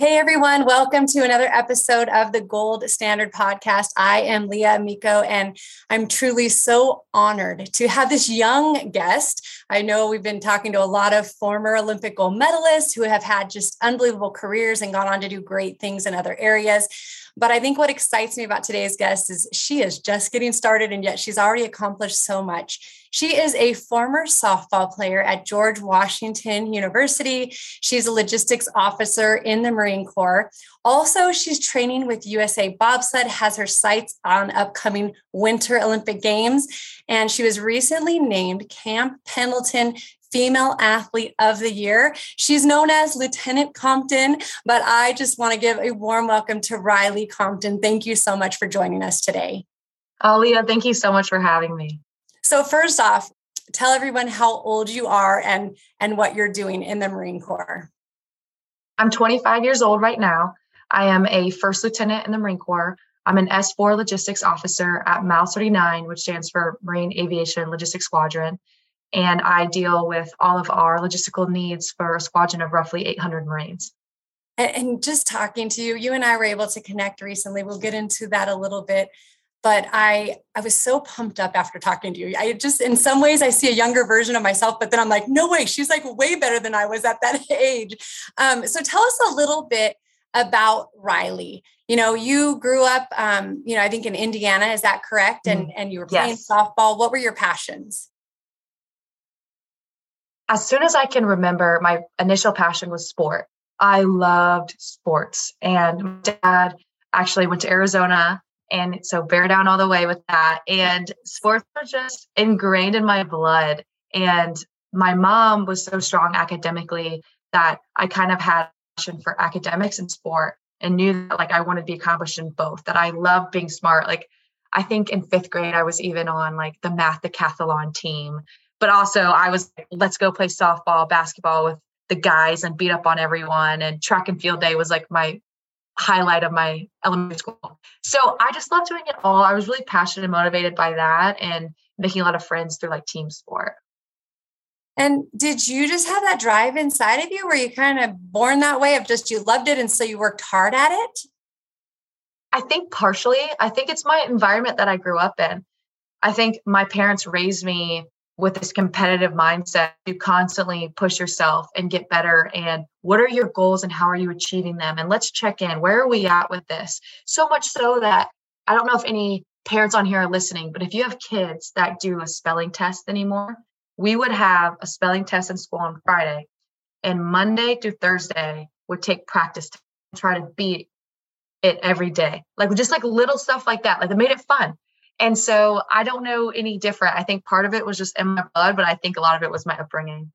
Hey everyone, welcome to another episode of the Gold Standard Podcast. I am Leah Amico, and I'm truly so honored to have this young guest. I know we've been talking to a lot of former Olympic gold medalists who have had just unbelievable careers and gone on to do great things in other areas. But I think what excites me about today's guest is she is just getting started, and yet she's already accomplished so much. She is a former softball player at George Washington University. She's a logistics officer in the Marine Corps. Also, she's training with USA Bobsled, has her sights on upcoming Winter Olympic Games, and she was recently named Camp Pendleton Female Athlete of the Year. She's known as Lieutenant Compton, but I just want to give a warm welcome to Riley Compton. Thank you so much for joining us today. Alia, thank you so much for having me. So first off, tell everyone how old you are and and what you're doing in the Marine Corps. I'm 25 years old right now. I am a first lieutenant in the Marine Corps. I'm an S4 logistics officer at MAL 39, which stands for Marine Aviation Logistics Squadron. And I deal with all of our logistical needs for a squadron of roughly 800 Marines. And just talking to you, you and I were able to connect recently. We'll get into that a little bit but I I was so pumped up after talking to you. I just in some ways I see a younger version of myself, but then I'm like, no way, she's like way better than I was at that age. Um, so tell us a little bit about Riley. You know, you grew up, um, you know, I think in Indiana. Is that correct? And mm-hmm. and you were playing yes. softball. What were your passions? As soon as I can remember, my initial passion was sport. I loved sports, and my dad actually went to Arizona and so bear down all the way with that. And sports were just ingrained in my blood. And my mom was so strong academically that I kind of had passion for academics and sport and knew that like I wanted to be accomplished in both, that I love being smart. Like I think in fifth grade, I was even on like the math decathlon team. But also I was like, let's go play softball, basketball with the guys and beat up on everyone. And track and field day was like my highlight of my elementary school. So I just love doing it all. I was really passionate and motivated by that and making a lot of friends through like team sport. And did you just have that drive inside of you? Were you kind of born that way of just you loved it and so you worked hard at it? I think partially. I think it's my environment that I grew up in. I think my parents raised me with this competitive mindset to constantly push yourself and get better. And what are your goals and how are you achieving them? And let's check in. Where are we at with this? So much so that i don't know if any parents on here are listening but if you have kids that do a spelling test anymore we would have a spelling test in school on friday. And monday through thursday would take practice to try to beat it every day. Like just like little stuff like that. Like it made it fun and so I don't know any different. I think part of it was just in my blood, but I think a lot of it was my upbringing.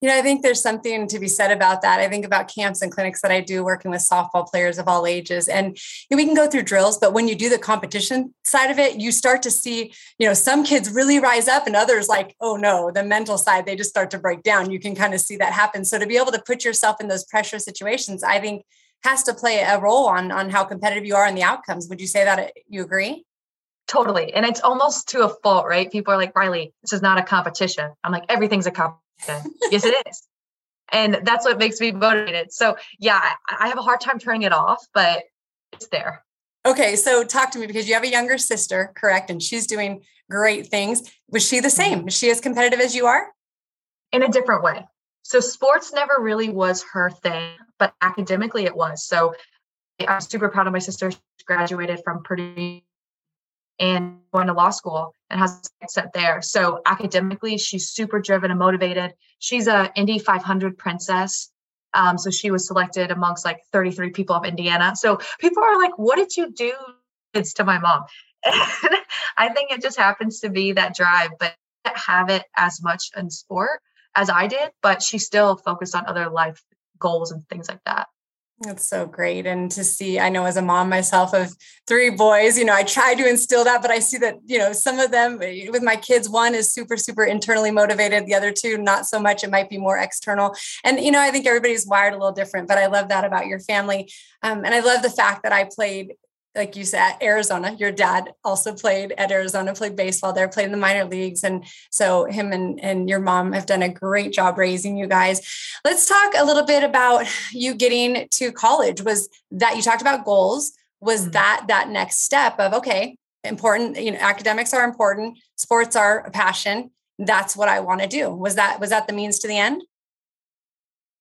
You know, I think there's something to be said about that. I think about camps and clinics that I do working with softball players of all ages. And we can go through drills, but when you do the competition side of it, you start to see, you know, some kids really rise up and others like, oh no, the mental side, they just start to break down. You can kind of see that happen. So to be able to put yourself in those pressure situations, I think has to play a role on, on how competitive you are in the outcomes. Would you say that you agree? Totally. And it's almost to a fault, right? People are like, Riley, this is not a competition. I'm like, everything's a competition. yes, it is. And that's what makes me motivated. So, yeah, I have a hard time turning it off, but it's there. Okay. So, talk to me because you have a younger sister, correct? And she's doing great things. Was she the mm-hmm. same? Was she as competitive as you are? In a different way. So, sports never really was her thing, but academically it was. So, I'm super proud of my sister. She graduated from Purdue and going to law school and has set there. So academically, she's super driven and motivated. She's a Indy 500 princess. Um, so she was selected amongst like 33 people of Indiana. So people are like, "What did you do?" It's to my mom. And I think it just happens to be that drive, but have it as much in sport as I did. But she still focused on other life goals and things like that. That's so great. And to see, I know as a mom myself of three boys, you know, I try to instill that, but I see that, you know, some of them with my kids, one is super, super internally motivated. The other two, not so much. It might be more external. And, you know, I think everybody's wired a little different, but I love that about your family. Um, and I love the fact that I played like you said, Arizona. Your dad also played at Arizona, played baseball there, played in the minor leagues. And so him and, and your mom have done a great job raising you guys. Let's talk a little bit about you getting to college. Was that you talked about goals? Was mm-hmm. that that next step of okay, important, you know, academics are important, sports are a passion. That's what I want to do. Was that was that the means to the end?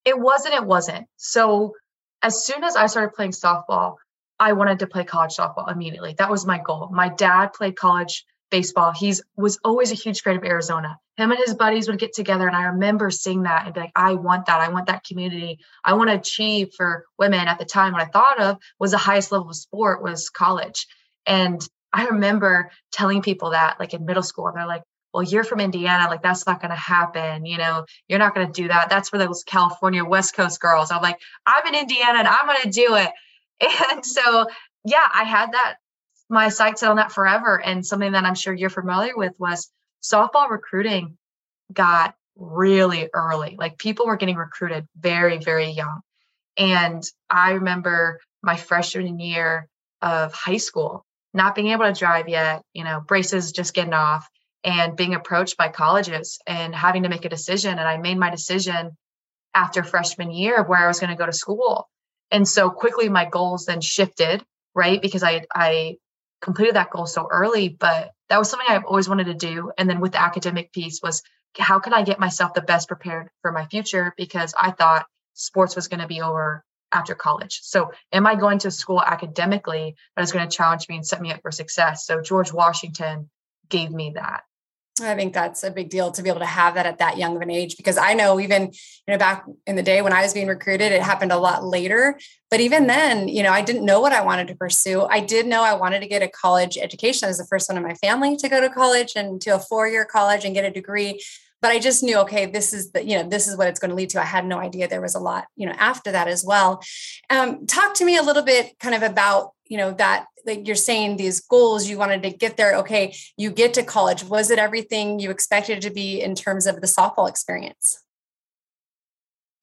It wasn't, it wasn't. So as soon as I started playing softball, I wanted to play college softball immediately. That was my goal. My dad played college baseball. He's was always a huge fan of Arizona. Him and his buddies would get together, and I remember seeing that and be like, I want that. I want that community. I want to achieve for women. At the time, what I thought of was the highest level of sport was college. And I remember telling people that, like in middle school, and they're like, well, you're from Indiana. Like, that's not going to happen. You know, you're not going to do that. That's for those California West Coast girls. I'm like, I'm in Indiana and I'm going to do it. And so, yeah, I had that my sights set on that forever. And something that I'm sure you're familiar with was softball recruiting got really early. Like people were getting recruited very, very young. And I remember my freshman year of high school, not being able to drive yet, you know, braces just getting off and being approached by colleges and having to make a decision. And I made my decision after freshman year of where I was going to go to school. And so quickly my goals then shifted, right? Because I I completed that goal so early, but that was something I've always wanted to do. And then with the academic piece was how can I get myself the best prepared for my future? Because I thought sports was going to be over after college. So am I going to school academically that is going to challenge me and set me up for success? So George Washington gave me that. I think that's a big deal to be able to have that at that young of an age because I know even you know back in the day when I was being recruited it happened a lot later. But even mm-hmm. then you know I didn't know what I wanted to pursue. I did know I wanted to get a college education. I was the first one in my family to go to college and to a four-year college and get a degree but I just knew okay this is the you know this is what it's going to lead to. I had no idea there was a lot you know after that as well. Um, talk to me a little bit kind of about you know that like you're saying these goals you wanted to get there. Okay you get to college. Was it everything you expected to be in terms of the softball experience?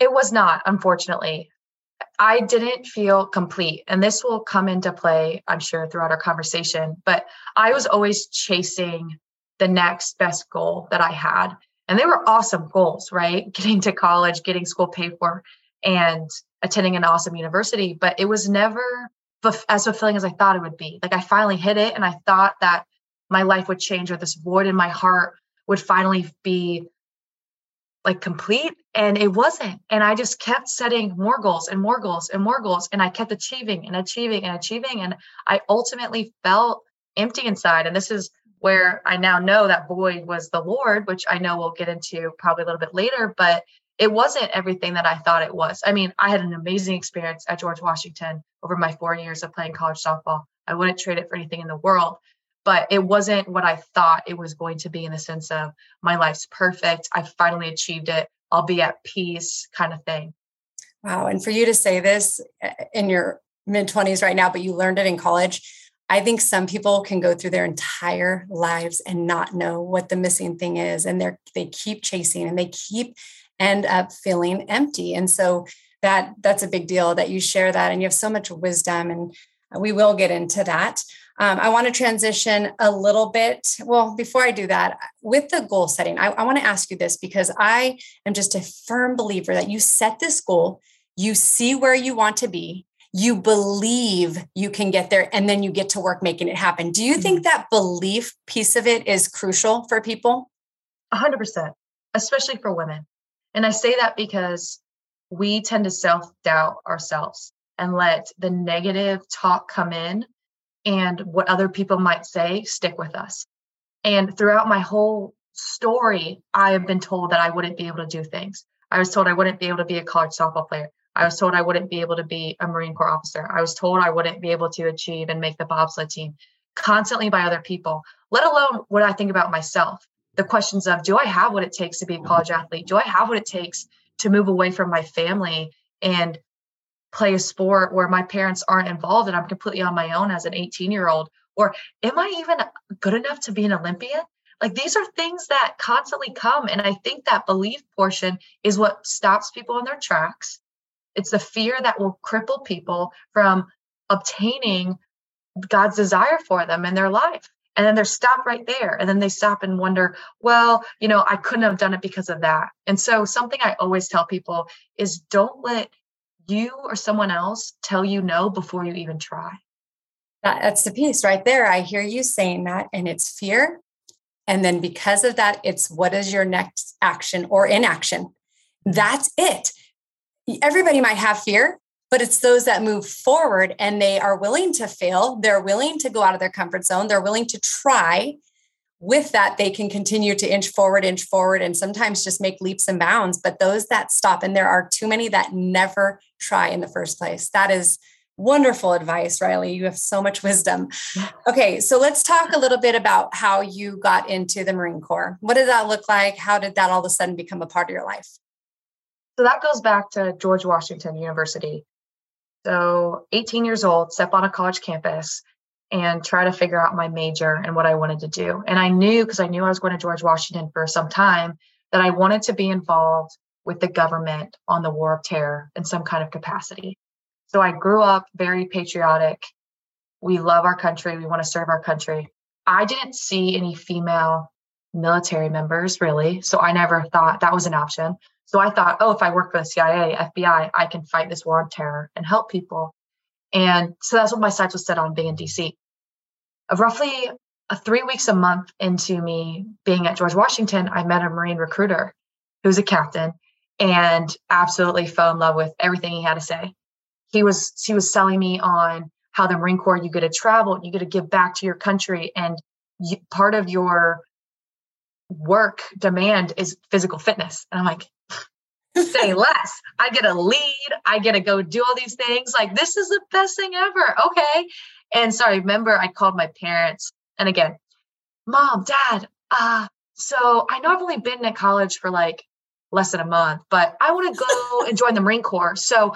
It was not unfortunately. I didn't feel complete and this will come into play i'm sure throughout our conversation but i was always chasing the next best goal that i had and they were awesome goals right? Getting to college getting school paid for and attending an awesome university. But it was never as fulfilling as I thought it would be. Like I finally hit it and I thought that my life would change or this void in my heart would finally be like complete and it wasn't. And i just kept setting more goals and more goals and more goals and i kept achieving and achieving and achieving and i ultimately felt empty inside. And this is where i now know that void was the lord which i know we'll get into probably a little bit later but it wasn't everything that I thought it was. I mean, I had an amazing experience at George Washington over my four years of playing college softball. I wouldn't trade it for anything in the world, but it wasn't what I thought it was going to be in the sense of my life's perfect. I finally achieved it. I'll be at peace kind of thing. Wow. And for you to say this eh, in your mid 20s right now, but you learned it in college, I think some people can go through their entire lives and not know what the missing thing is. And they're they keep chasing and they keep end up feeling empty. And so that that's a big deal that you share that and you have so much wisdom and we will get into that. Um, I want to transition a little bit. Well, before I do that, with the goal setting, I, I want to ask you this because I am just a firm believer that you set this goal, you see where you want to be, you believe you can get there, and then you get to work making it happen. Do you think mm-hmm. that belief piece of it is crucial for people? 100%, especially for women. And I say that because we tend to self doubt ourselves and let the negative talk come in and what other people might say stick with us. And throughout my whole story, I have been told that I wouldn't be able to do things. I was told I wouldn't be able to be a college softball player. I was told I wouldn't be able to be a Marine Corps officer. I was told I wouldn't be able to achieve and make the bobsled team constantly by other people, let alone what I think about myself the questions of do I have what it takes to be a mm-hmm. college athlete? Do I have what it takes to move away from my family and play a sport where my parents aren't involved and I'm completely on my own as an 18 year old? Or am I even good enough to be an Olympian? Like these are things that constantly come. And I think that belief portion is what stops people in their tracks. It's the fear that will cripple people from obtaining God's desire for them in their life. And then they're stopped right there. And then they stop and wonder, well, you know, I couldn't have done it because of that. And so, something I always tell people is don't let you or someone else tell you no before you even try. That's the piece right there. I hear you saying that, and it's fear. And then because of that, it's what is your next action or inaction? That's it. Everybody might have fear, but it's those that move forward and they are willing to fail. They're willing to go out of their comfort zone. They're willing to try. With that, they can continue to inch forward, inch forward, and sometimes just make leaps and bounds. But those that stop, and there are too many that never try in the first place. That is wonderful advice, Riley. You have so much wisdom. Okay, so let's talk a little bit about how you got into the Marine Corps. What did that look like? How did that all of a sudden become a part of your life? So that goes back to George Washington University. So 18 years old, step on a college campus and try to figure out my major and what I wanted to do. And I knew because I knew I was going to George Washington for some time that I wanted to be involved with the government on the war of terror in some kind of capacity. So I grew up very patriotic. We love our country, we want to serve our country. I didn't see any female military members really, so I never thought that was an option. So I thought, oh, if I work for the CIA, FBI, I can fight this war on terror and help people. And so that's what my sights was set on being in DC. Uh, roughly uh, three weeks a month into me being at George Washington, I met a Marine recruiter who was a captain and absolutely fell in love with everything he had to say. He was he was selling me on how the Marine Corps you get to travel, you get to give back to your country, and you, part of your work demand is physical fitness. And I'm like, say less. I get a lead. I get to go do all these things. Like, this is the best thing ever. Okay. And so I remember I called my parents. And again, mom, dad, uh, so I know I've only been at college for like less than a month, but I want to go and join the Marine Corps. So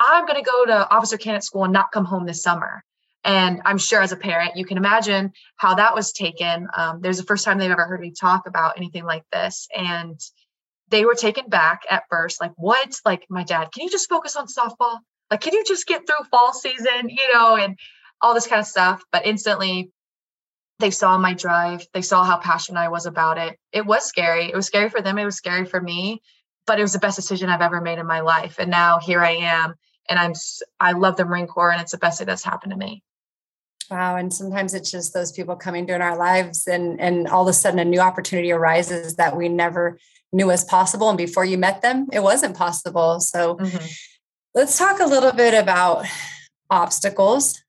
I'm going to go to officer candidate school and not come home this summer. And I'm sure as a parent, you can imagine how that was taken. Um, there's the first time they've ever heard me talk about anything like this. And they were taken back at first like what? Like my dad can you just focus on softball? Like can you just get through fall season you know and all this kind of stuff? But instantly they saw my drive. They saw how passionate i was about it. It was scary. It was scary for them. It was scary for me but it was the best decision i've ever made in my life. And now here i am and i'm i love the marine corps and it's the best thing that's happened to me. Wow. And sometimes it's just those people coming in our lives and and all of a sudden a new opportunity arises that we never knew was possible. And before you met them, it wasn't possible. So mm-hmm. let's talk a little bit about obstacles.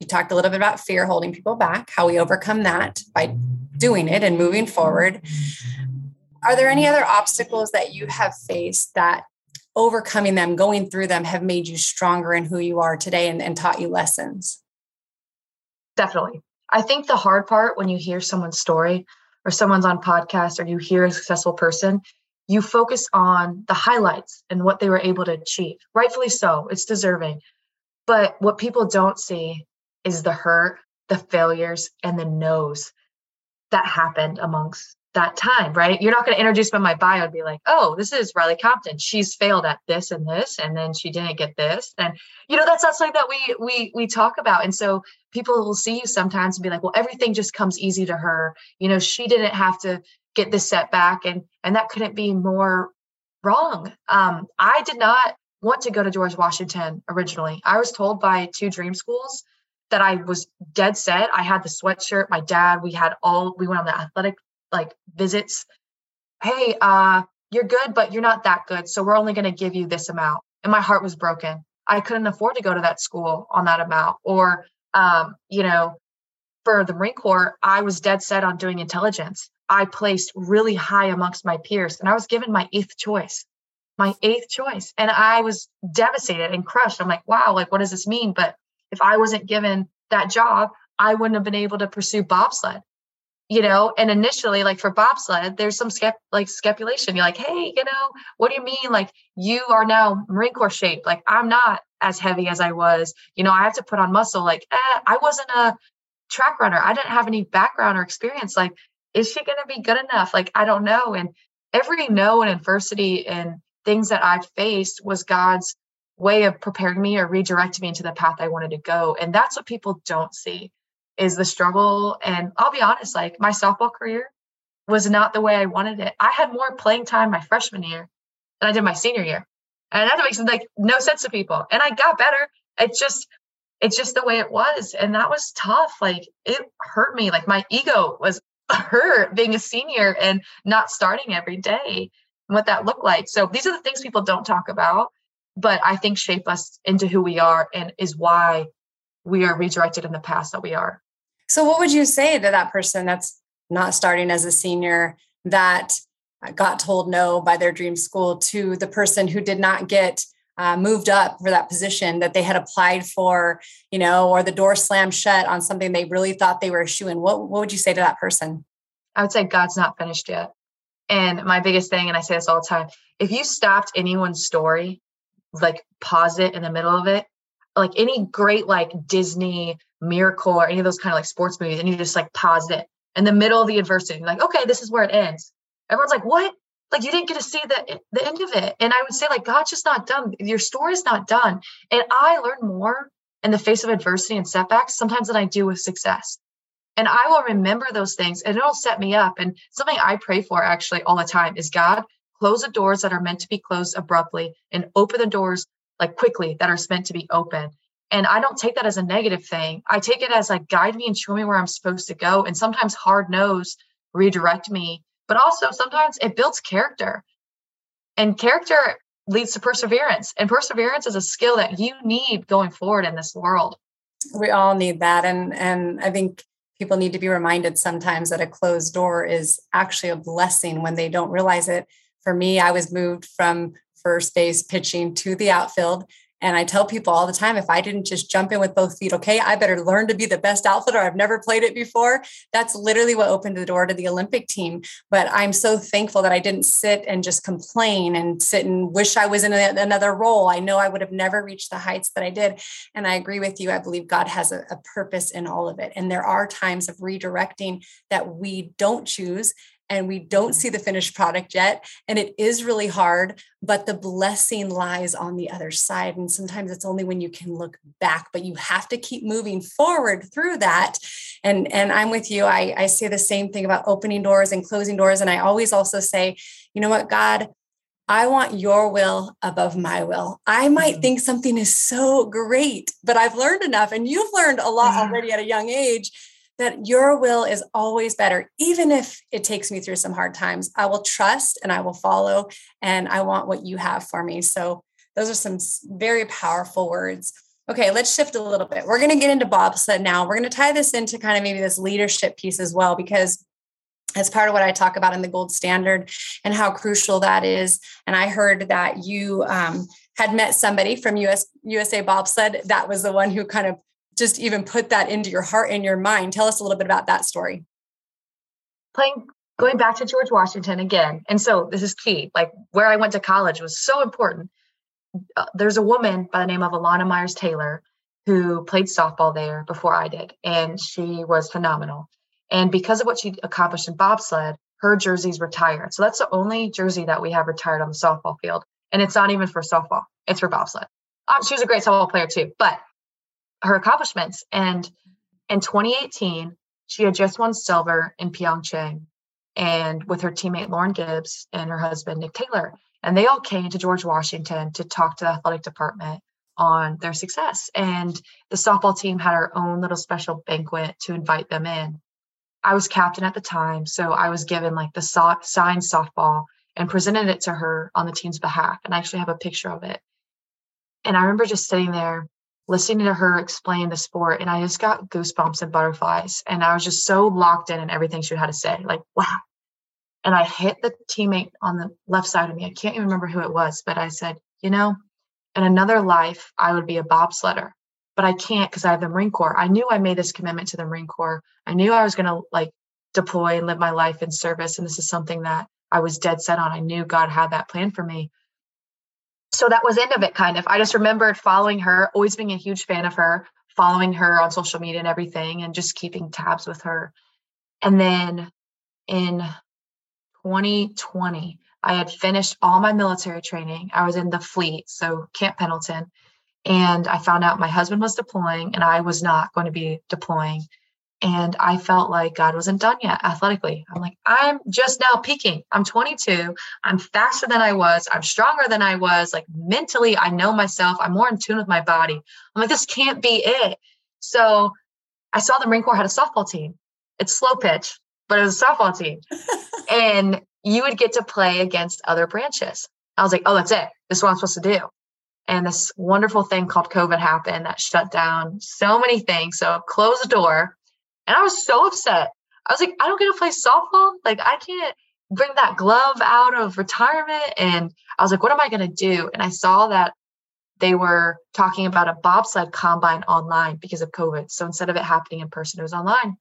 You talked a little bit about fear holding people back, how we overcome that by doing it and moving forward. Are there any other obstacles that you have faced that overcoming them, going through them, have made you stronger in who you are today and, and taught you lessons? Definitely. I think the hard part when you hear someone's story or someone's on podcast or you hear a successful person, you focus on the highlights and what they were able to achieve. Rightfully so, it's deserving. But what people don't see is the hurt, the failures, and the no's that happened amongst that time, right? You're not going to introduce me in my bio and be like, oh, this is Riley Compton. She's failed at this and this, and then she didn't get this. And you know, that's not something that we we we talk about. And so people will see you sometimes and be like, well, everything just comes easy to her. You know, she didn't have to get this setback, and and that couldn't be more wrong. Um, I did not want to go to George Washington originally. I was told by two dream schools that I was dead set. I had the sweatshirt. My dad, we had all, we went on the athletic like visits hey uh you're good but you're not that good so we're only going to give you this amount and my heart was broken i couldn't afford to go to that school on that amount or um you know for the marine corps i was dead set on doing intelligence. I placed really high amongst my peers and i was given my eighth choice my eighth choice. And i was devastated and crushed. I'm like wow like what does this mean? But if i wasn't given that job i wouldn't have been able to pursue bobsled you know and initially like for bobsled there's some like speculation you're like hey you know what do you mean? Like you are now marine corps shaped. Like i'm not as heavy as i was. You know i have to put on muscle. Like eh, i wasn't a track runner. I didn't have any background or experience. Like is she going to be good enough? Like i don't know. And every no and adversity and things that i've faced was god's way of preparing me or redirecting me into the path i wanted to go. And that's what people don't see is the struggle. And I'll be honest, like my softball career was not the way I wanted it. I had more playing time my freshman year than I did my senior year. And that makes like no sense to people. And I got better. It's just, it's just the way it was. And that was tough. Like it hurt me. Like my ego was hurt being a senior and not starting every day and what that looked like. So these are the things people don't talk about, but I think shape us into who we are and is why we are redirected in the past that we are. So, what would you say to that person that's not starting as a senior that got told no by their dream school to the person who did not get uh, moved up for that position that they had applied for, you know, or the door slammed shut on something they really thought they were a? What, what would you say to that person? I would say God's not finished yet. And my biggest thing, and I say this all the time if you stopped anyone's story, like pause it in the middle of it, like any great like Disney Miracle or any of those kind of like sports movies, and you just like pause it in the middle of the adversity, like, okay, this is where it ends. Everyone's like, what? Like you didn't get to see the the end of it. And I would say, like, God's just not done. Your story's not done. And I learn more in the face of adversity and setbacks sometimes than I do with success. And I will remember those things and it'll set me up. And something I pray for actually all the time is God, close the doors that are meant to be closed abruptly and open the doors like quickly that are meant to be open. And I don't take that as a negative thing. I take it as like guide me and show me where I'm supposed to go. And sometimes hard no's redirect me, but also sometimes it builds character. And character leads to perseverance. And perseverance is a skill that you need going forward in this world. We all need that. And and I think people need to be reminded sometimes that a closed door is actually a blessing when they don't realize it. For me, I was moved from first base pitching to the outfield and I tell people all the time if I didn't just jump in with both feet, okay, I better learn to be the best outfielder. I've never played it before. That's literally what opened the door to the Olympic team. But I'm so thankful that I didn't sit and just complain and sit and wish I was in a, another role. I know I would have never reached the heights that I did. And I agree with you. I believe God has a, a purpose in all of it. And there are times of redirecting that we don't choose and we don't see the finished product yet. And it is really hard, but the blessing lies on the other side. And sometimes it's only when you can look back, but you have to keep moving forward through that. And, and I'm with you. I, I say the same thing about opening doors and closing doors. And I always also say, you know what, God, I want your will above my will. I might mm-hmm. think something is so great, but I've learned enough, and you've learned a lot already at a young age that your will is always better, even if it takes me through some hard times. I will trust and I will follow, and I want what you have for me. So, those are some very powerful words. Okay, let's shift a little bit. We're going to get into bobsled now. We're going to tie this into kind of maybe this leadership piece as well, because as part of what I talk about in the gold standard and how crucial that is. And I heard that you um, had met somebody from US USA bobsled that was the one who kind of just even put that into your heart and your mind. Tell us a little bit about that story. Playing going back to George Washington again. And so this is key. Like where I went to college was so important. Uh, there's a woman by the name of Elana Meyers Taylor who played softball there before I did, and she was phenomenal. And because of what she accomplished in bobsled, her jersey's retired. So that's the only jersey that we have retired on the softball field. And it's not even for softball, it's for bobsled. Um, she was a great softball player too, but her accomplishments. And in 2018, she had just won silver in Pyeongchang and with her teammate Lauren Gibbs and her husband Nick Taylor. And they all came to George Washington to talk to the athletic department on their success. And the softball team had our own little special banquet to invite them in. I was captain at the time, so I was given like the so- signed softball and presented it to her on the team's behalf. And I actually have a picture of it. And I remember just sitting there listening to her explain the sport and I just got goosebumps and butterflies. And I was just so locked in in everything she had to say. Like, wow. And I hit the teammate on the left side of me. I can't even remember who it was, but I said, you know, in another life, I would be a bobsledder, but I can't because I have the Marine Corps. I knew I made this commitment to the Marine Corps. I knew I was going to like deploy and live my life in service. And this is something that I was dead set on. I knew God had that plan for me. So that was end of it, kind of. I just remembered following her, always being a huge fan of her, following her on social media and everything, and just keeping tabs with her. And then in 2020, I had finished all my military training. I was in the fleet, so Camp Pendleton. And I found out my husband was deploying and I was not going to be deploying. And I felt like God wasn't done yet athletically. I'm like, I'm just now peaking. I'm 22. I'm faster than I was. I'm stronger than I was. Like mentally, I know myself. I'm more in tune with my body. I'm like, this can't be it. So I saw the Marine Corps had a softball team. It's slow pitch, but it was a softball team. and you would get to play against other branches. I was like, oh, that's it. This is what I'm supposed to do. And this wonderful thing called COVID happened that shut down so many things. So closed the door. And I was so upset. I was like, I don't get to play softball. Like, I can't bring that glove out of retirement. And I was like, what am I going to do? And I saw that they were talking about a bobsled combine online because of COVID. So instead of it happening in person, it was online.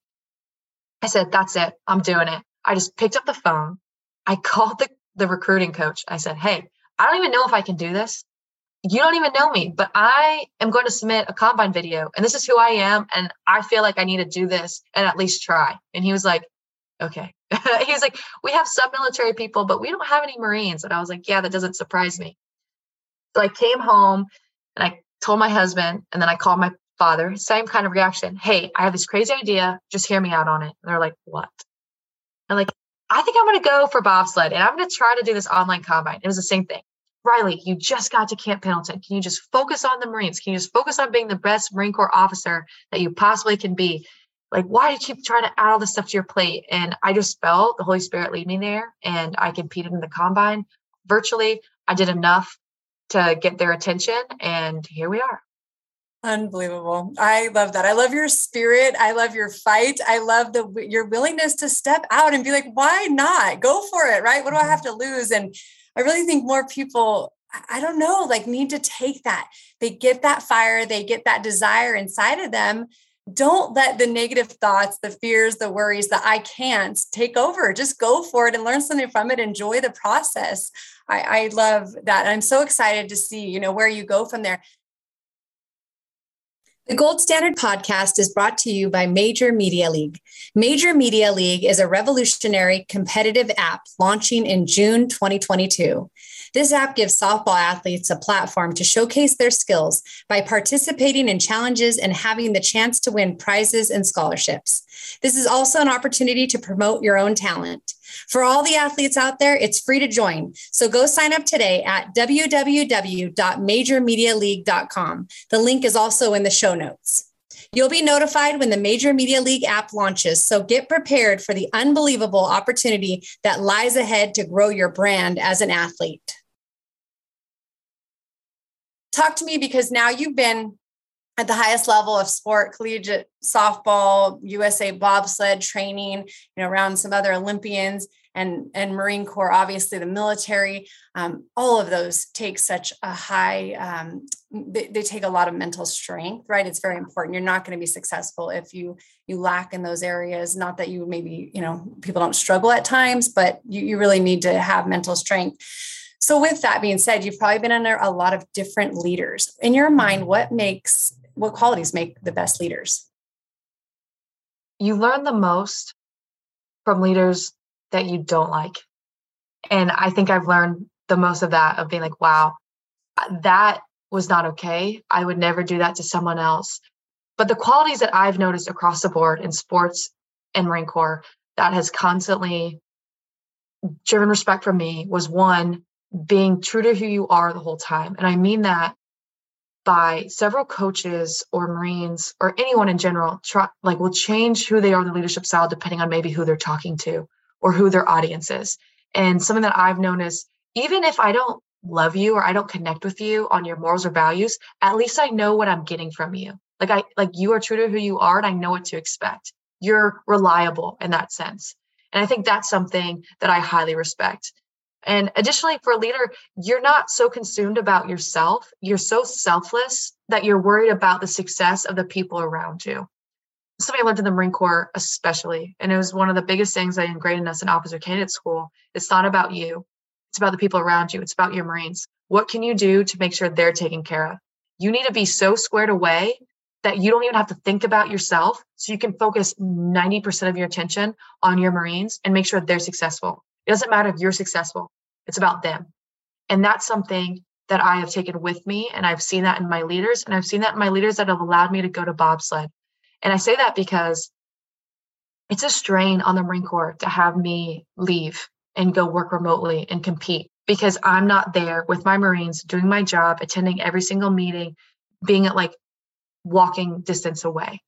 I said, that's it. I'm doing it. I just picked up the phone. I called the, the recruiting coach. I said, hey, I don't even know if I can do this. You don't even know me, but I am going to submit a combine video and this is who I am. And I feel like I need to do this and at least try. And he was like, okay. he was like, we have some military people, but we don't have any Marines. And I was like, yeah, that doesn't surprise me. So I came home and I told my husband, and then I called my father, same kind of reaction. Hey, I have this crazy idea. Just hear me out on it. And they're like, what? I'm like, I think I'm going to go for bobsled and I'm going to try to do this online combine. It was the same thing. Riley, you just got to Camp Pendleton. Can you just focus on the Marines? Can you just focus on being the best Marine Corps officer that you possibly can be? Like, why do you keep trying to add all this stuff to your plate? And I just felt the Holy Spirit lead me there and I competed in the combine virtually. I did enough to get their attention and here we are. Unbelievable. I love that. I love your spirit. I love your fight. I love the your willingness to step out and be like, why not? Go for it, right? What do I have mm-hmm. to lose? And I really think more people I don't know, like need to take that. They get that fire, they get that desire inside of them. Don't let the negative thoughts, the fears, the worries, the I can't take over. Just go for it and learn something from it. Enjoy the process. I, I love that. I'm so excited to see, you know, where you go from there. The Gold Standard podcast is brought to you by Major Media League. Major Media League is a revolutionary competitive app launching in June 2022. This app gives softball athletes a platform to showcase their skills by participating in challenges and having the chance to win prizes and scholarships. This is also an opportunity to promote your own talent. For all the athletes out there, it's free to join. So go sign up today at www.majormedialeague.com. The link is also in the show notes. You'll be notified when the Major Media League app launches, so get prepared for the unbelievable opportunity that lies ahead to grow your brand as an athlete talk to me because now you've been at the highest level of sport, collegiate softball, USA bobsled training, you know, around some other Olympians and, and Marine Corps, obviously the military, um, all of those take such a high, um, they, they, take a lot of mental strength, right? It's very important. You're not going to be successful if you, you lack in those areas. Not that you maybe, you know, people don't struggle at times, but you, you really need to have mental strength. So, with that being said, you've probably been under a lot of different leaders. In your mind, mm-hmm. what makes, what qualities make the best leaders? You learn the most from leaders that you don't like. And I think I've learned the most of that of being like, wow, that was not okay. I would never do that to someone else. But the qualities that I've noticed across the board in sports and Marine Corps that has constantly driven respect from me was one, being true to who you are the whole time. And I mean that by several coaches or Marines or anyone in general, try, like will change who they are in the leadership style depending on maybe who they're talking to or who their audience is. And something that I've noticed, even if I don't love you or I don't connect with you on your morals or values, at least I know what I'm getting from you. Like I like you are true to who you are and I know what to expect. You're reliable in that sense. And I think that's something that I highly respect. And additionally, for a leader, you're not so consumed about yourself. You're so selfless that you're worried about the success of the people around you. something I learned in the Marine Corps, especially, and it was one of the biggest things I ingrained in us in officer candidate school. It's not about you, it's about the people around you, it's about your Marines. What can you do to make sure they're taken care of? You need to be so squared away that you don't even have to think about yourself. So you can focus 90% of your attention on your Marines and make sure they're successful. It doesn't matter if you're successful, it's about them. And that's something that I have taken with me. And I've seen that in my leaders. And I've seen that in my leaders that have allowed me to go to bobsled. And I say that because it's a strain on the Marine Corps to have me leave and go work remotely and compete because I'm not there with my Marines doing my job, attending every single meeting, being at like walking distance away.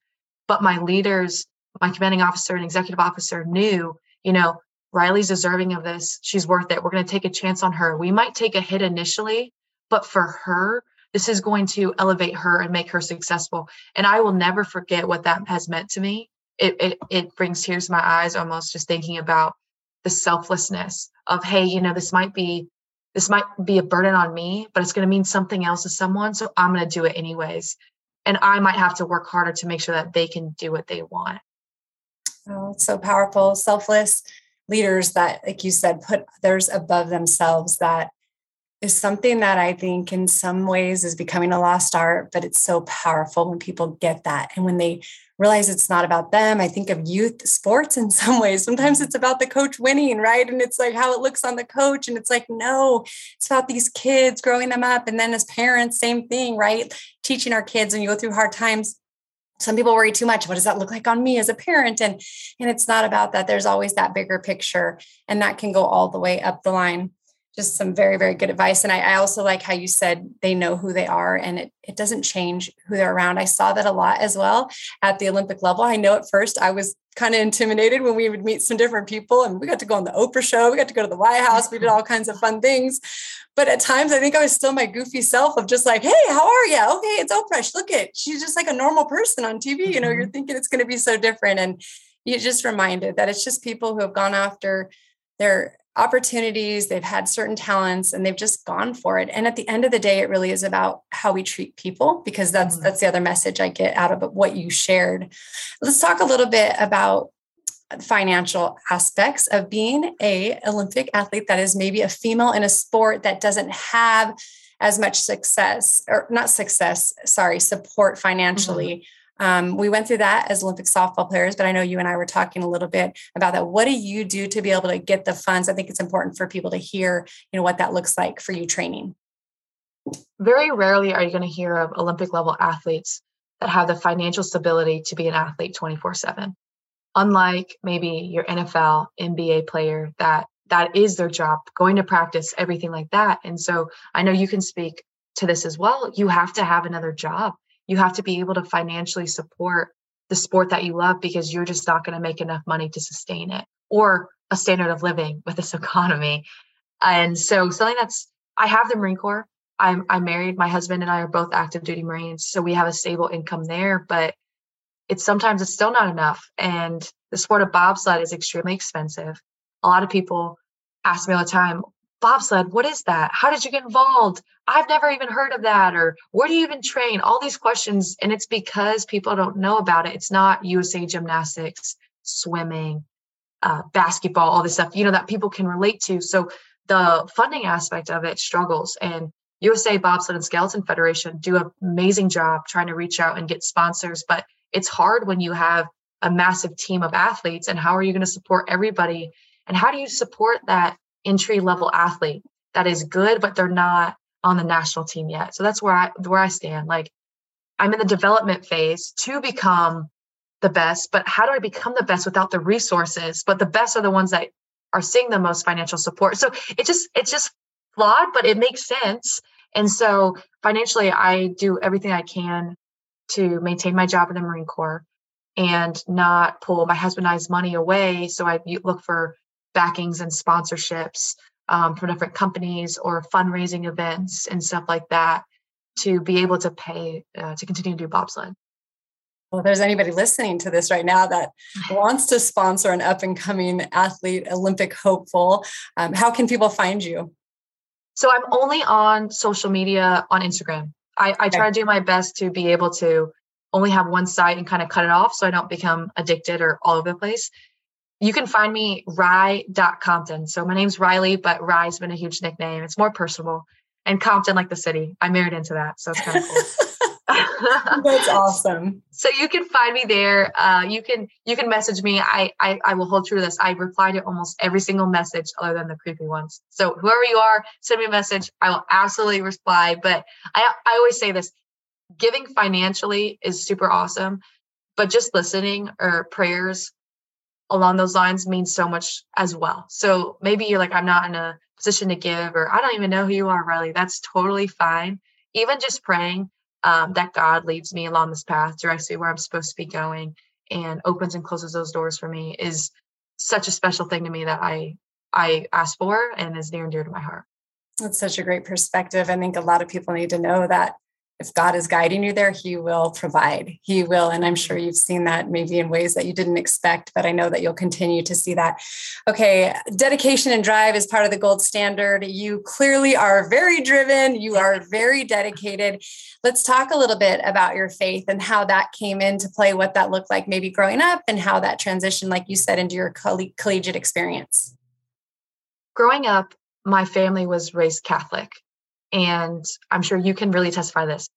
But my leaders, my commanding officer and executive officer knew, you know, Riley's deserving of this. She's worth it. We're going to take a chance on her. We might take a hit initially, but for her, this is going to elevate her and make her successful. And I will never forget what that has meant to me. It, it, it brings tears to my eyes almost just thinking about the selflessness of, hey, you know, this might be this might be a burden on me, but it's going to mean something else to someone. So I'm going to do it anyways. And I might have to work harder to make sure that they can do what they want. Oh, it's so powerful. Selfless leaders that, like you said, put others above themselves. That is something that I think in some ways is becoming a lost art, but it's so powerful when people get that. And when they realize it's not about them. I think of youth sports in some ways. Sometimes it's about the coach winning, right? And it's like how it looks on the coach. And it's like, no, it's about these kids growing them up. And then as parents, same thing, right? Teaching our kids when you go through hard times. Some people worry too much. What does that look like on me as a parent? And and it's not about that. There's always that bigger picture, and that can go all the way up the line just some very very good advice and I, I, also like how you said they know who they are and it, it doesn't change who they're around i saw that a lot as well at the olympic level i know at first i was kind of intimidated when we would meet some different people and we got to go on the oprah show we got to go to the white house we did all kinds of fun things. But at times i think i was still my goofy self of just like hey how are you okay it's oprah. Look at she's just like a normal person on tv you know you're mm-hmm. thinking it's going to be so different. And you just reminded that it's just people who have gone after their opportunities, they've had certain talents and they've just gone for it. And at the end of the day, it really is about how we treat people because that's mm-hmm. that's the other message I get out of what you shared. Let's talk a little bit about financial aspects of being a Olympic athlete that is maybe a female in a sport that doesn't have as much success or not success, sorry, support financially. Mm-hmm um, we went through that as Olympic softball players, but I know you and I were talking a little bit about that. What do you do to be able to get the funds? I think it's important for people to hear, you know, what that looks like for you training. Very rarely are you going to hear of Olympic level athletes that have the financial stability to be an athlete 24 7. Unlike maybe your NFL, NBA player that that is their job, going to practice, everything like that. And so I know you can speak to this as well. You have to have another job you have to be able to financially support the sport that you love because you're just not going to make enough money to sustain it or a standard of living with this economy. And so something that's I have the Marine Corps. I'm I'm married. My husband and I are both active duty Marines, so we have a stable income there. But it's sometimes it's still not enough. And the sport of bobsled is extremely expensive. A lot of people ask me all the time, bobsled, what is that? How did you get involved? I've never even heard of that. Or where do you even train? All these questions. And it's because people don't know about it. It's not USA gymnastics, swimming, uh, basketball, all this stuff, you know, that people can relate to. So the funding aspect of it struggles. And USA Bobsled and Skeleton Federation do an amazing job trying to reach out and get sponsors. But it's hard when you have a massive team of athletes. And how are you going to support everybody? And how do you support that entry level athlete that is good, but they're not on the national team yet. So that's where I where I stand. Like I'm in the development phase to become the best, but how do I become the best without the resources? But the best are the ones that are seeing the most financial support. So it just it's just flawed, but it makes sense. And so financially, I do everything I can to maintain my job in the Marine Corps and not pull my husband and I's money away. So I look for backings and sponsorships um, from different companies or fundraising events and stuff like that to be able to pay uh, to continue to do bobsled. Well, if there's anybody listening to this right now that wants to sponsor an up and coming athlete, Olympic hopeful, um, how can people find you? So I'm only on social media on Instagram. I, I try to do my best to be able to only have one site and kind of cut it off so I don't become addicted or all over the place. You can find me rye.compton. So my name's Riley, but Rye's been a huge nickname. It's more personable. And Compton, like the city. I married into that. So it's kind of cool. That's awesome. So you can find me there. Uh, you can you can message me. I, I I will hold true to this. I reply to almost every single message other than the creepy ones. So whoever you are, send me a message. I will absolutely reply. But I I always say this: giving financially is super awesome, but just listening or prayers along those lines means so much as well. So maybe you're like, I'm not in a position to give, or I don't even know who you are, Riley. That's totally fine. Even just praying um, that God leads me along this path, directs me where I'm supposed to be going, and opens and closes those doors for me is such a special thing to me that I I ask for and is near and dear to my heart. That's such a great perspective. I think a lot of people need to know that if God is guiding you there, He will provide. He will. And I'm sure you've seen that maybe in ways that you didn't expect, but I know that you'll continue to see that. Okay, dedication and drive is part of the gold standard. You clearly are very driven, you are very dedicated. Let's talk a little bit about your faith and how that came into play, what that looked like maybe growing up, and how that transitioned, like you said, into your coll- collegiate experience. Growing up, my family was raised Catholic. And I'm sure you can really testify this.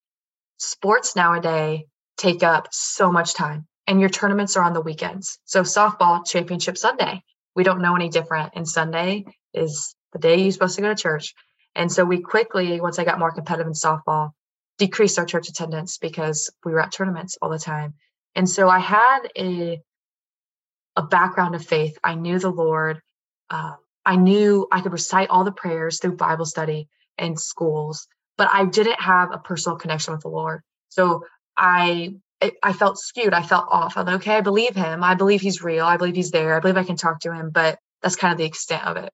Sports nowadays take up so much time, and your tournaments are on the weekends. So, softball championship Sunday, we don't know any different. And Sunday is the day you're supposed to go to church. And so, we quickly, once I got more competitive in softball, decreased our church attendance because we were at tournaments all the time. And so, I had a a background of faith. I knew the Lord. Uh, I knew I could recite all the prayers through Bible study in schools, but I didn't have a personal connection with the Lord. So I I felt skewed. I felt off. I'm like, okay, I believe him. I believe he's real. I believe he's there. I believe I can talk to him, but that's kind of the extent of it.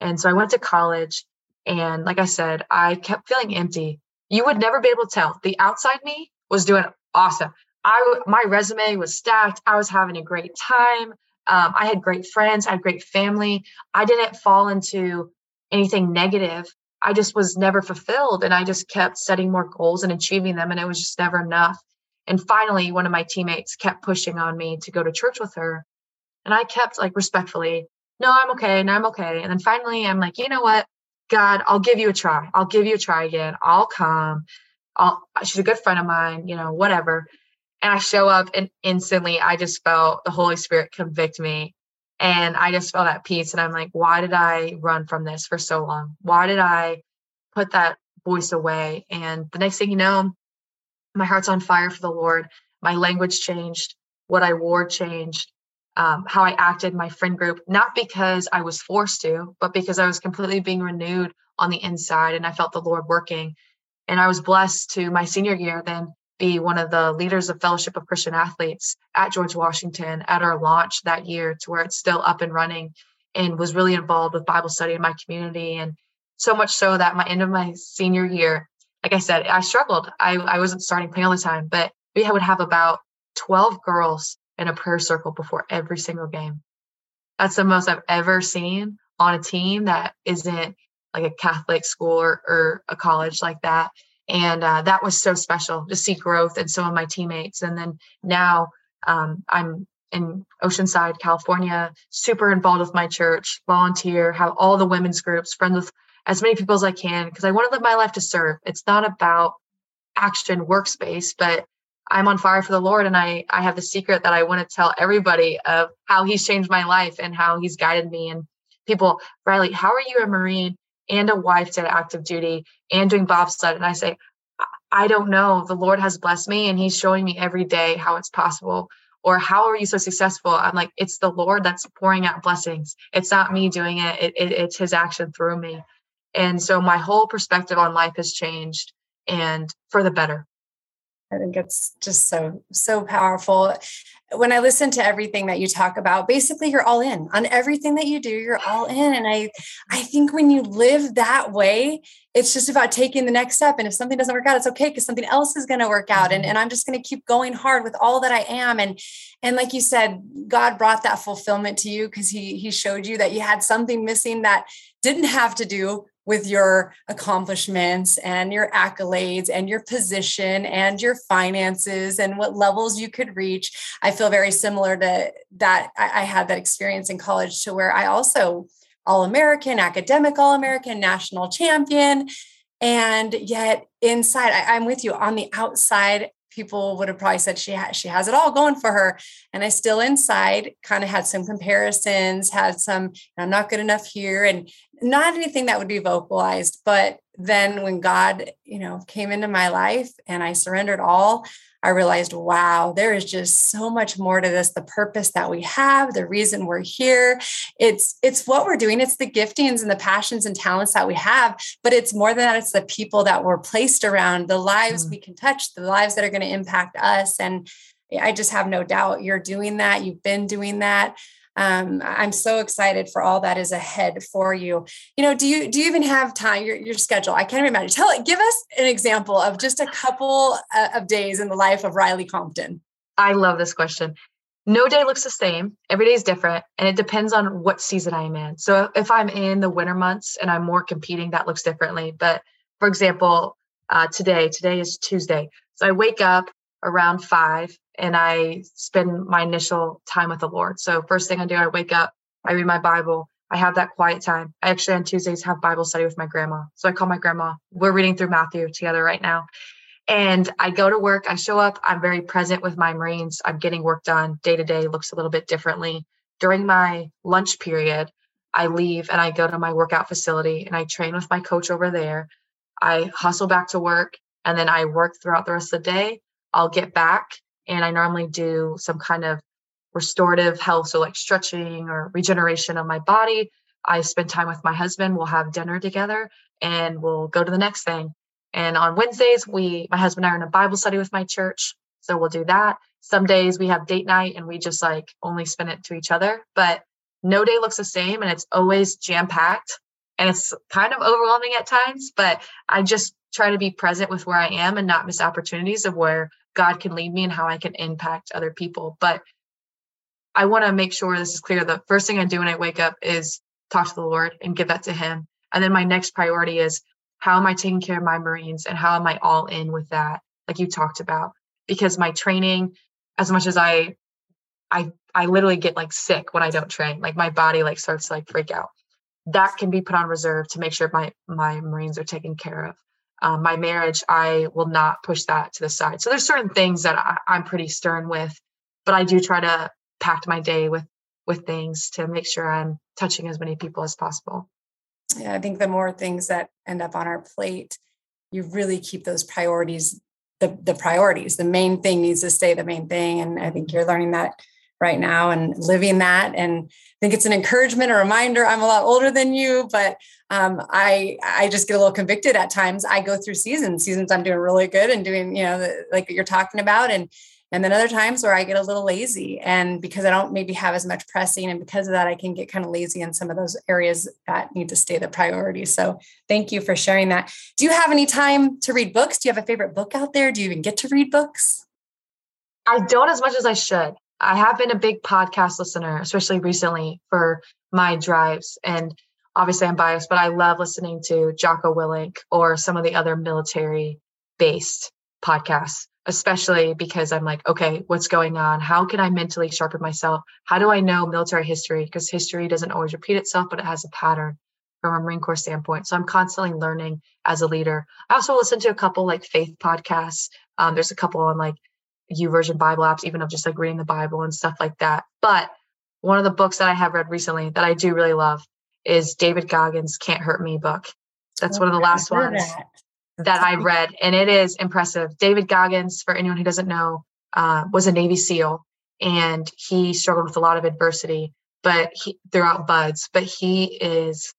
And so I went to college and like I said, I kept feeling empty. You would never be able to tell. The outside me was doing awesome. I my resume was stacked. I was having a great time. Um, I had great friends. I had great family. I didn't fall into anything negative I just was never fulfilled. And I just kept setting more goals and achieving them. And it was just never enough. And finally, one of my teammates kept pushing on me to go to church with her. And I kept like respectfully, no, I'm okay. And I'm okay. And then finally, I'm like, you know what? God, I'll give you a try. I'll give you a try again. I'll come. I'll, she's a good friend of mine, you know, whatever. And I show up and instantly I just felt the Holy Spirit convict me and I just felt at peace. And I'm like, why did I run from this for so long? Why did I put that voice away? And the next thing you know, my heart's on fire for the Lord. My language changed. What I wore changed. Um, how I acted, my friend group, not because I was forced to, but because I was completely being renewed on the inside and I felt the Lord working. And I was blessed to my senior year then be one of the leaders of Fellowship of Christian Athletes at George Washington at our launch that year to where it's still up and running and was really involved with Bible study in my community. And so much so that my end of my senior year, like I said, I struggled. I, I wasn't starting playing all the time, but we would have about 12 girls in a prayer circle before every single game. That's the most I've ever seen on a team that isn't like a Catholic school or, or a college like that and uh, that was so special to see growth in some of my teammates. And then now um, i'm in oceanside california super involved with my church volunteer have all the women's groups friends with as many people as i can because i want to live my life to serve. It's not about action workspace but i'm on fire for the lord and i i have the secret that i want to tell everybody of how he's changed my life and how he's guided me and people riley how are you a marine and a wife to active duty and doing bobsled. And I say, I don't know. The Lord has blessed me and He's showing me every day how it's possible. Or how are you so successful? I'm like, it's the Lord that's pouring out blessings. It's not me doing it, it, it it's His action through me. And so my whole perspective on life has changed and for the better. I think it's just so, so powerful. When I listen to everything that you talk about, basically you're all in on everything that you do, you're all in. And I, I think when you live that way, it's just about taking the next step. And if something doesn't work out, it's okay because something else is going to work out. And, mm-hmm. and I'm just going to keep going hard with all that I am. And and like you said, God brought that fulfillment to you because he he showed you that you had something missing that didn't have to do with your accomplishments and your accolades and your position and your finances and what levels you could reach. I feel very similar to that. I, I had that experience in college to where I also all American, academic All American, national champion. And yet inside, I, I'm with you on the outside, people would have probably said she has she has it all going for her and i still inside kind of had some comparisons had some i'm not good enough here and not anything that would be vocalized but then when god you know came into my life and i surrendered all I realized, wow, there is just so much more to this. The purpose that we have, the reason we're here. It's it's what we're doing. It's the giftings and the passions and talents that we have. But it's more than that. It's the people that we're placed around, the lives mm. we can touch, the lives that are going to impact us. And I just have no doubt you're doing that. You've been doing that um, I'm so excited for all that is ahead for you. You know, do you do you even have time? Your, your schedule? I can't even imagine. Tell it. Give us an example of just a couple uh, of days in the life of Riley Compton. I love this question. No day looks the same. Every day is different, and it depends on what season I'm in. So if I'm in the winter months and I'm more competing, that looks differently. But for example, uh, today, today is Tuesday. So I wake up around five and I spend my initial time with the Lord. So first thing I do, I wake up, I read my Bible, I have that quiet time. I actually on Tuesdays have Bible study with my grandma. So I call my grandma. We're reading through Matthew together right now. And I go to work, I show up, I'm very present with my Marines. I'm getting work done. Day to day looks a little bit differently. During my lunch period, I leave and I go to my workout facility and I train with my coach over there. I hustle back to work and then I work throughout the rest of the day. I'll get back and I normally do some kind of restorative health, so like stretching or regeneration of my body. I spend time with my husband. We'll have dinner together and we'll go to the next thing. And on Wednesdays, we, my husband and I are in a Bible study with my church. So we'll do that. Some days we have date night and we just like only spend it to each other, but no day looks the same and it's always jam packed and it's kind of overwhelming at times, but I just try to be present with where I am and not miss opportunities of where God can lead me and how I can impact other people. But I want to make sure this is clear. The first thing I do when I wake up is talk to the Lord and give that to Him. And then my next priority is how am I taking care of my Marines and how am I all in with that, like you talked about? Because my training, as much as I, I, I literally get like sick when I don't train. Like my body like starts to like freak out. That can be put on reserve to make sure my my Marines are taken care of um, my marriage, I will not push that to the side. So there's certain things that I, I'm pretty stern with, but I do try to pack my day with with things to make sure I'm touching as many people as possible. Yeah, I think the more things that end up on our plate, you really keep those priorities the the priorities. The main thing needs to stay the main thing, and I think you're learning that right now and living that. And I think it's an encouragement, a reminder. I'm a lot older than you, but um, I I just get a little convicted at times. I go through seasons. Seasons I'm doing really good and doing you know the, like you're talking about, and and then other times where I get a little lazy, and because I don't maybe have as much pressing, and because of that, I can get kind of lazy in some of those areas that need to stay the priority. So thank you for sharing that. Do you have any time to read books? Do you have a favorite book out there? Do you even get to read books? I don't as much as I should. I have been a big podcast listener, especially recently for my drives. And obviously I'm biased, but I love listening to Jocko Willink or some of the other military based podcasts, especially because I'm like, okay, what's going on? How can I mentally sharpen myself? How do I know military history? Because history doesn't always repeat itself, but it has a pattern from a Marine Corps standpoint. So I'm constantly learning as a leader. I also listen to a couple like faith podcasts. Um, there's a couple on like YouVersion Bible apps, even of just like reading the Bible and stuff like that. But one of the books that I have read recently that I do really love is David Goggins' Can't Hurt Me book. That's oh, one of the last ones that. that I read, and it is impressive. David Goggins, for anyone who doesn't know, uh, was a Navy SEAL, and he struggled with a lot of adversity, but he throughout BUD/S. But he is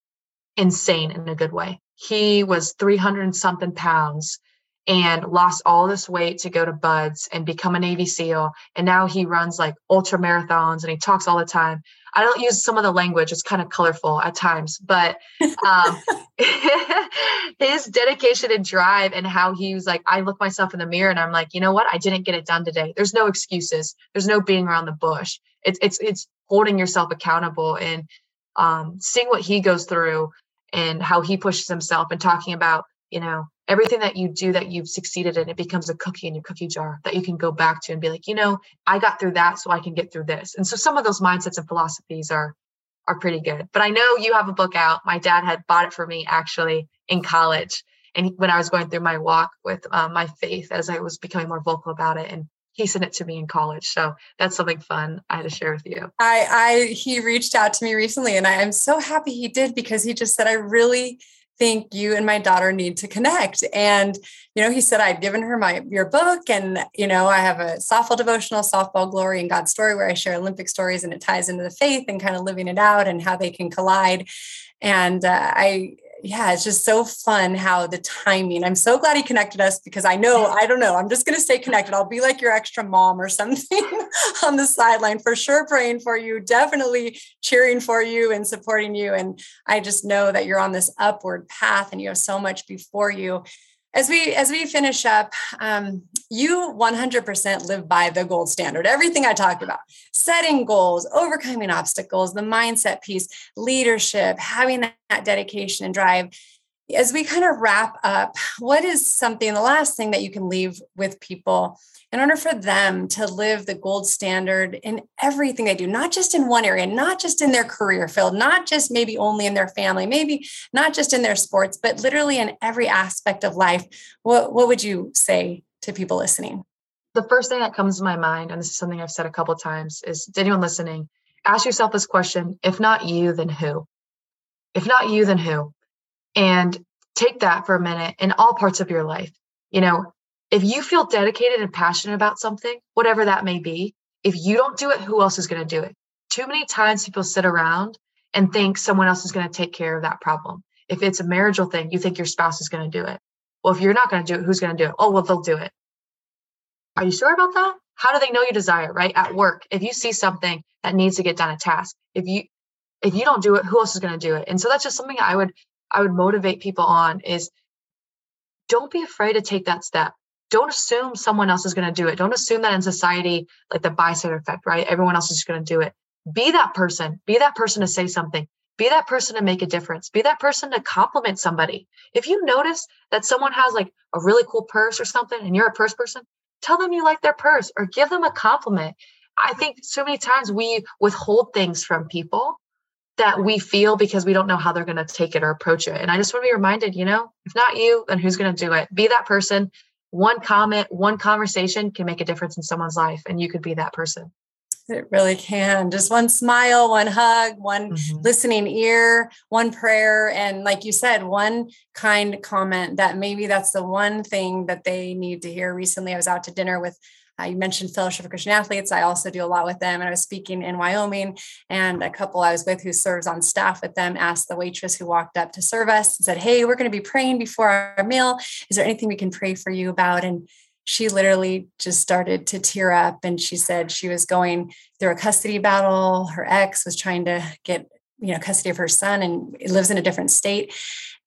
insane in a good way. He was 300 something pounds and lost all this weight to go to BUD/S and become a Navy SEAL. And now he runs like ultra marathons and he talks all the time. I don't use some of the language, it's kind of colorful at times, but um, his dedication and drive and how he was like, I look myself in the mirror and I'm like, you know what? I didn't get it done today. There's no excuses. There's no being around the bush. It's it's it's holding yourself accountable and um, seeing what he goes through and how he pushes himself and talking about, you know, everything that you do that you've succeeded in, it becomes a cookie in your cookie jar that you can go back to and be like, you know, I got through that, so I can get through this. And so some of those mindsets and philosophies are are pretty good. But I know you have a book out. My dad had bought it for me actually in college, and when I was going through my walk with uh, my faith as I was becoming more vocal about it, and he sent it to me in college. So that's something fun I had to share with you. I, I he reached out to me recently, and I am so happy he did because he just said I really think you and my daughter need to connect. And, you know, he said I've given her my your book and, you know, I have a softball devotional, softball glory and God's story where I share Olympic stories and it ties into the faith and kind of living it out and how they can collide. And uh, I yeah, it's just so fun how the timing. I'm so glad he connected us because I know, I don't know, I'm just going to stay connected. I'll be like your extra mom or something on the sideline for sure, praying for you, definitely cheering for you and supporting you. And I just know that you're on this upward path and you have so much before you as we as we finish up um, you 100% live by the gold standard everything i talked about. Setting goals overcoming obstacles the mindset piece leadership having that, that dedication and drive as we kind of wrap up what is something the last thing that you can leave with people in order for them to live the gold standard in everything they do, not just in one area, not just in their career field, not just maybe only in their family, maybe not just in their sports, but literally in every aspect of life, what, what would you say to people listening? The first thing that comes to my mind, and this is something I've said a couple times, is to anyone listening, ask yourself this question if not you, then who? If not you, then who? And take that for a minute in all parts of your life. You know, if you feel dedicated and passionate about something, whatever that may be, if you don't do it, who else is going to do it? Too many times people sit around and think someone else is going to take care of that problem. If it's a marital thing, you think your spouse is going to do it. Well, if you're not going to do it, who's going to do it? Oh, well, they'll do it. Are you sure about that? How do they know you desire, right? At work, if you see something that needs to get done a task, if you if you don't do it, who else is going to do it? And so that's just something I would I would motivate people on is don't be afraid to take that step don't assume someone else is going to do it. Don't assume that in society, like the bystander effect, right? Everyone else is just going to do it. Be that person. Be that person to say something. Be that person to make a difference. Be that person to compliment somebody. If you notice that someone has like a really cool purse or something and you're a purse person, tell them you like their purse or give them a compliment. I think so many times we withhold things from people that we feel because we don't know how they're going to take it or approach it. And I just want to be reminded, you know, if not you, then who's going to do it? Be that person one comment, one conversation can make a difference in someone's life, and you could be that person. It really can. Just one smile, one hug, one mm-hmm. listening ear, one prayer. And like you said, one kind comment that maybe that's the one thing that they need to hear. Recently, I was out to dinner with uh, you mentioned Fellowship of Christian Athletes. I also do a lot with them. And I was speaking in Wyoming, and a couple I was with who serves on staff with them asked the waitress who walked up to serve us and said, Hey, we're going to be praying before our meal. Is there anything we can pray for you about? And she literally just started to tear up and she said she was going through a custody battle. Her ex was trying to get you know custody of her son and lives in a different state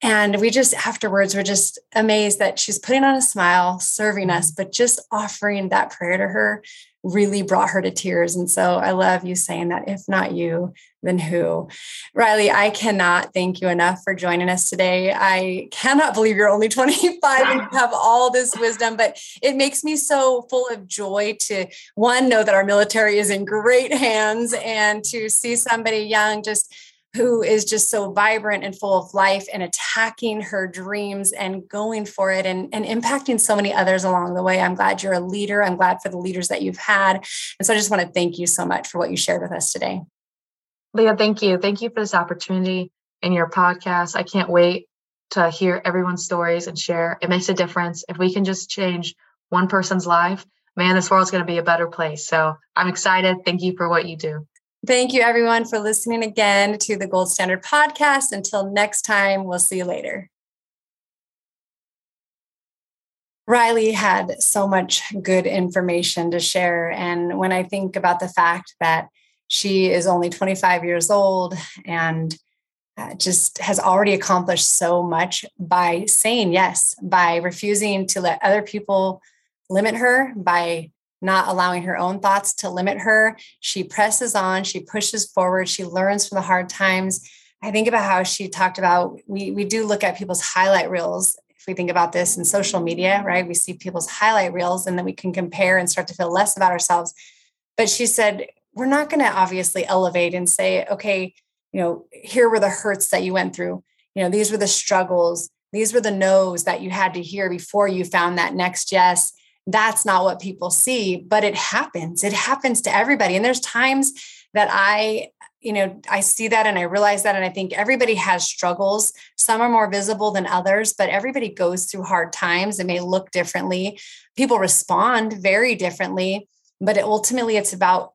and we just afterwards were just amazed that she's putting on a smile, serving us, mm-hmm. but just offering that prayer to her really brought her to tears. And so I love you saying that if not you, then who? Riley, I cannot thank you enough for joining us today. I cannot believe you're only 25 and you have all this wisdom, but it makes me so full of joy to one, know that our military is in great hands and to see somebody young just who is just so vibrant and full of life and attacking her dreams and going for it and, and impacting so many others along the way. I'm glad you're a leader. I'm glad for the leaders that you've had. And so I just want to thank you so much for what you shared with us today. Leah, thank you. Thank you for this opportunity in your podcast. I can't wait to hear everyone's stories and share. It makes a difference. If we can just change one person's life, man, this world's going to be a better place. So I'm excited. Thank you for what you do. Thank you, everyone, for listening again to the Gold Standard Podcast. Until next time, we'll see you later. Riley had so much good information to share. And when I think about the fact that she is only 25 years old and uh, just has already accomplished so much by saying yes, by refusing to let other people limit her, by not allowing her own thoughts to limit her. She presses on, she pushes forward, she learns from the hard times. I think about how she talked about we, we do look at people's highlight reels if we think about this in social media, right? We see people's highlight reels and then we can compare and start to feel less about ourselves. But she said, we're not going to obviously elevate and say, okay, you know, here were the hurts that you went through. You know, these were the struggles. These were the no's that you had to hear before you found that next yes. That's not what people see, but it happens. It happens to everybody. And there's times that I you know, I see that and I realize that. And I think everybody has struggles. Some are more visible than others, but everybody goes through hard times. It may look differently. People respond very differently, but it, ultimately it's about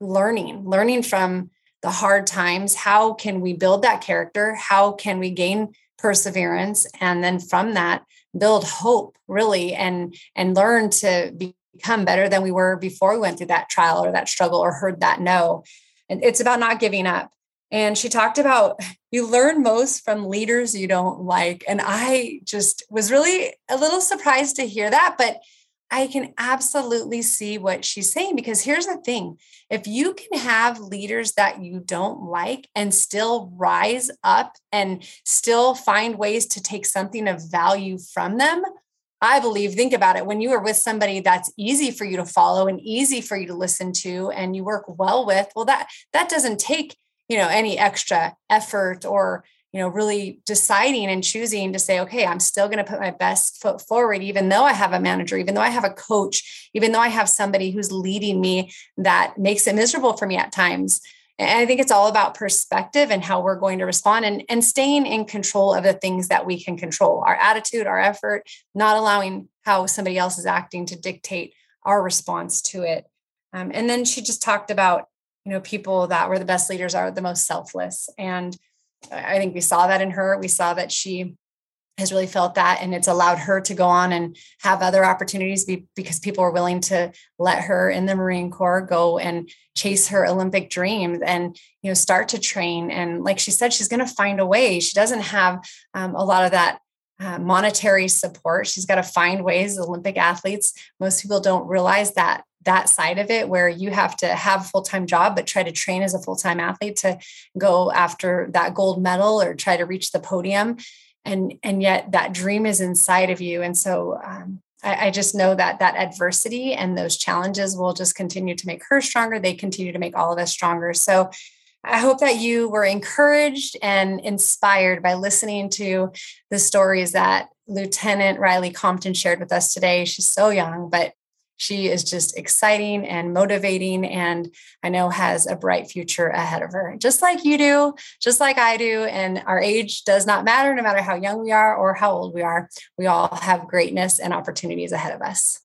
learning, learning from the hard times. How can we build that character? How can we gain perseverance? And then from that, build hope really and and learn to become better than we were before we went through that trial or that struggle or heard that no and it's about not giving up. And she talked about you learn most from leaders you don't like. And I just was really a little surprised to hear that, but I can absolutely see what she's saying because here's the thing. If you can have leaders that you don't like and still rise up and still find ways to take something of value from them, I believe, think about it when you are with somebody that's easy for you to follow and easy for you to listen to and you work well with, well, that that doesn't take, you know, any extra effort or you know really deciding and choosing to say okay i'm still going to put my best foot forward even though i have a manager even though i have a coach even though i have somebody who's leading me that makes it miserable for me at times and I think it's all about perspective and how we're going to respond and, and staying in control of the things that we can control our attitude, our effort, not allowing how somebody else is acting to dictate our response to it. Um, and then she just talked about, you know, people that were the best leaders are the most selfless. And I think we saw that in her. We saw that she has really felt that and it's allowed her to go on and have other opportunities be, because people are willing to let her in the marine corps go and chase her olympic dreams and you know start to train. And like she said she's going to find a way. She doesn't have um, a lot of that uh, monetary support. She's got to find ways. Olympic athletes most people don't realize that that side of it where you have to have a full-time job but try to train as a full-time athlete to go after that gold medal or try to reach the podium. And and yet that dream is inside of you. And so um, I, I, just know that that adversity and those challenges will just continue to make her stronger. They continue to make all of us stronger. So I hope that you were encouraged and inspired by listening to the stories that Lieutenant Riley Compton shared with us today. She's so young, but she is just exciting and motivating, and I know has a bright future ahead of her, just like you do, just like I do. And our age does not matter, no matter how young we are or how old we are. We all have greatness and opportunities ahead of us.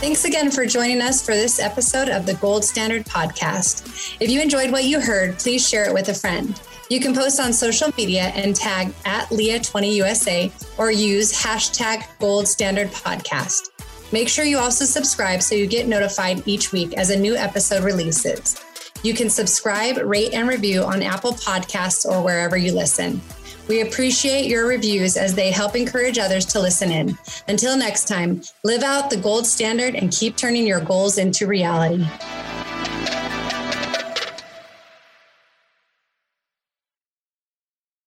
Thanks again for joining us for this episode of the Gold Standard Podcast. If you enjoyed what you heard, please share it with a friend. You can post on social media and tag at Leah20USA or use hashtag Gold Standard Podcast. Make sure you also subscribe so you get notified each week as a new episode releases. You can subscribe, rate, and review on Apple Podcasts or wherever you listen. We appreciate your reviews as they help encourage others to listen in. Until next time, live out the gold standard and keep turning your goals into reality.